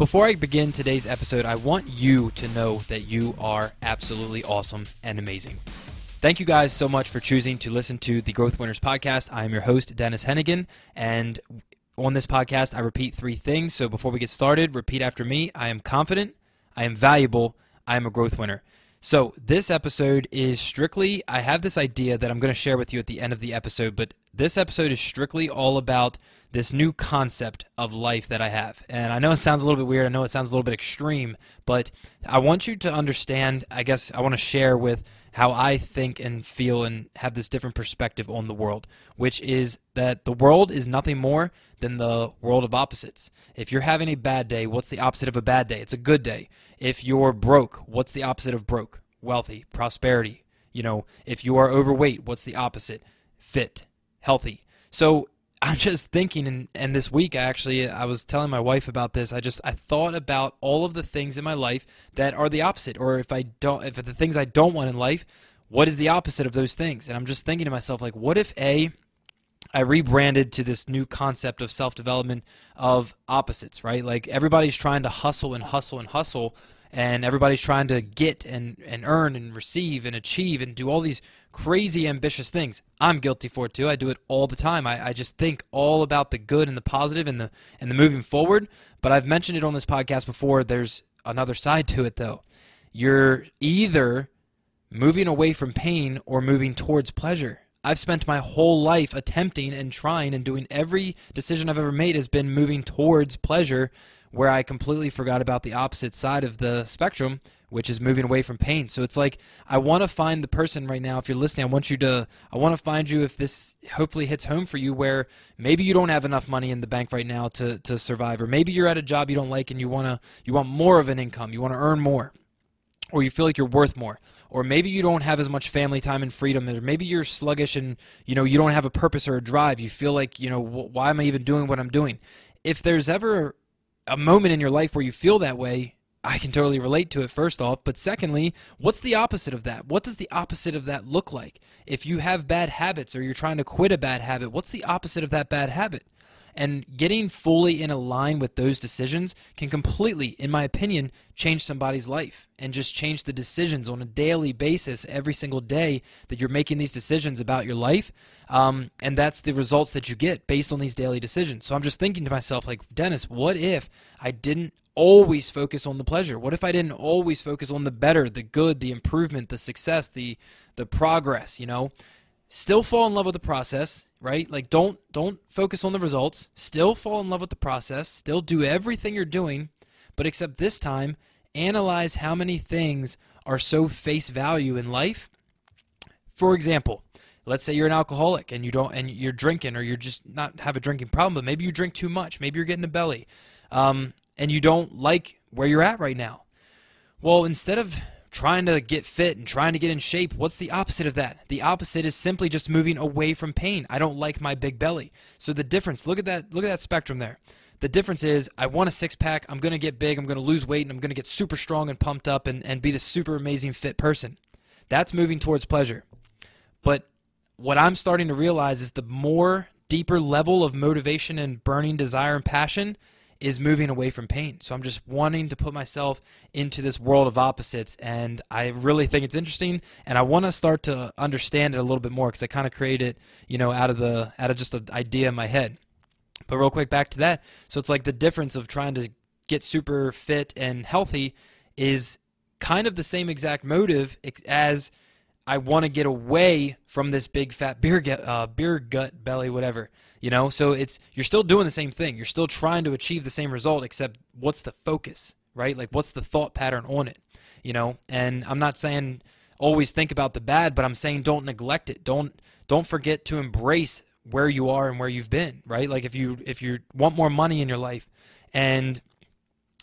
Before I begin today's episode, I want you to know that you are absolutely awesome and amazing. Thank you guys so much for choosing to listen to the Growth Winners podcast. I am your host, Dennis Hennigan, and on this podcast, I repeat three things. So before we get started, repeat after me I am confident, I am valuable, I am a growth winner. So, this episode is strictly, I have this idea that I'm going to share with you at the end of the episode, but this episode is strictly all about this new concept of life that I have. And I know it sounds a little bit weird, I know it sounds a little bit extreme, but I want you to understand, I guess I want to share with how I think and feel and have this different perspective on the world, which is that the world is nothing more than the world of opposites. If you're having a bad day, what's the opposite of a bad day? It's a good day. If you're broke, what's the opposite of broke? Wealthy, prosperity. You know, if you are overweight, what's the opposite? Fit, healthy. So I'm just thinking, and, and this week I actually I was telling my wife about this. I just I thought about all of the things in my life that are the opposite, or if I don't, if the things I don't want in life, what is the opposite of those things? And I'm just thinking to myself, like, what if a I rebranded to this new concept of self development of opposites, right? Like everybody's trying to hustle and hustle and hustle, and everybody's trying to get and, and earn and receive and achieve and do all these crazy ambitious things. I'm guilty for it too. I do it all the time. I, I just think all about the good and the positive and the and the moving forward. But I've mentioned it on this podcast before. There's another side to it though. You're either moving away from pain or moving towards pleasure. I've spent my whole life attempting and trying and doing every decision I've ever made has been moving towards pleasure, where I completely forgot about the opposite side of the spectrum, which is moving away from pain. So it's like I want to find the person right now. If you're listening, I want you to. I want to find you if this hopefully hits home for you, where maybe you don't have enough money in the bank right now to to survive, or maybe you're at a job you don't like and you wanna you want more of an income, you want to earn more, or you feel like you're worth more or maybe you don't have as much family time and freedom or maybe you're sluggish and you know you don't have a purpose or a drive you feel like you know why am i even doing what i'm doing if there's ever a moment in your life where you feel that way i can totally relate to it first off but secondly what's the opposite of that what does the opposite of that look like if you have bad habits or you're trying to quit a bad habit what's the opposite of that bad habit and getting fully in a line with those decisions can completely, in my opinion, change somebody's life and just change the decisions on a daily basis every single day that you're making these decisions about your life. Um, and that's the results that you get based on these daily decisions. So I'm just thinking to myself, like, Dennis, what if I didn't always focus on the pleasure? What if I didn't always focus on the better, the good, the improvement, the success, the the progress, you know? Still fall in love with the process right? Like don't don't focus on the results. Still fall in love with the process. Still do everything you're doing, but except this time analyze how many things are so face value in life. For example, let's say you're an alcoholic and you don't and you're drinking or you're just not have a drinking problem, but maybe you drink too much. Maybe you're getting a belly, um, and you don't like where you're at right now. Well, instead of trying to get fit and trying to get in shape, what's the opposite of that? The opposite is simply just moving away from pain. I don't like my big belly. So the difference, look at that look at that spectrum there. The difference is I want a six pack, I'm to get big, I'm to lose weight and I'm to get super strong and pumped up and and be the super amazing fit person. That's moving towards pleasure. But what I'm starting to realize is the more deeper level of motivation and burning desire and passion is moving away from pain. So I'm just wanting to put myself into this world of opposites, and I really think it's interesting, and I want to start to understand it a little bit more because I kind of created it, you know, out of the out of just an idea in my head. But real quick, back to that. So it's like the difference of trying to get super fit and healthy is kind of the same exact motive as I want to get away from this big fat beer gut, uh, beer gut belly, whatever. You know, so it's you're still doing the same thing. You're still trying to achieve the same result, except what's the focus, right? Like what's the thought pattern on it? You know, and I'm not saying always think about the bad, but I'm saying don't neglect it. Don't don't forget to embrace where you are and where you've been, right? Like if you if you want more money in your life and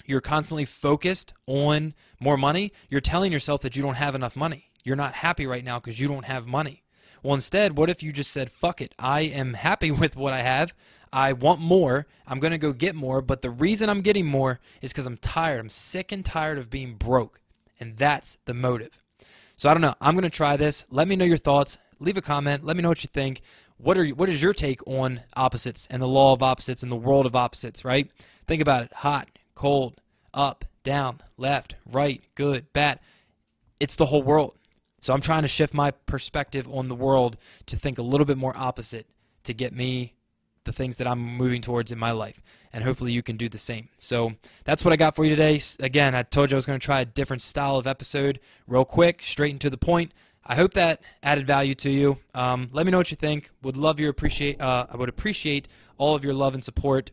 you're constantly focused on more money, you're telling yourself that you don't have enough money. You're not happy right now because you don't have money. Well, instead, what if you just said, fuck it, I am happy with what I have. I want more. I'm going to go get more. But the reason I'm getting more is because I'm tired. I'm sick and tired of being broke. And that's the motive. So I don't know. I'm going to try this. Let me know your thoughts. Leave a comment. Let me know what you think. What are you, what is your take on opposites and the law of opposites and the world of opposites, right? Think about it. Hot, cold, up, down, left, right, good, bad. It's the whole world. So I'm trying to shift my perspective on the world to think a little bit more opposite to get me the things that I'm moving towards in my life. And hopefully you can do the same. So that's what I got for you today. Again, I told you I was going to try a different style of episode, real quick, straight and to the point. I hope that added value to you. Um, let me know what you think. Would love your appreciate. Uh, I would appreciate all of your love and support.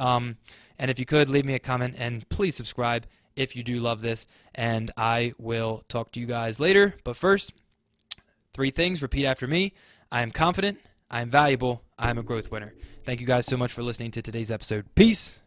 Um, and if you could leave me a comment and please subscribe if you do love this. And I will talk to you guys later. But first, three things. Repeat after me. I am confident. I am valuable. I am a growth winner. Thank you guys so much for listening to today's episode. Peace.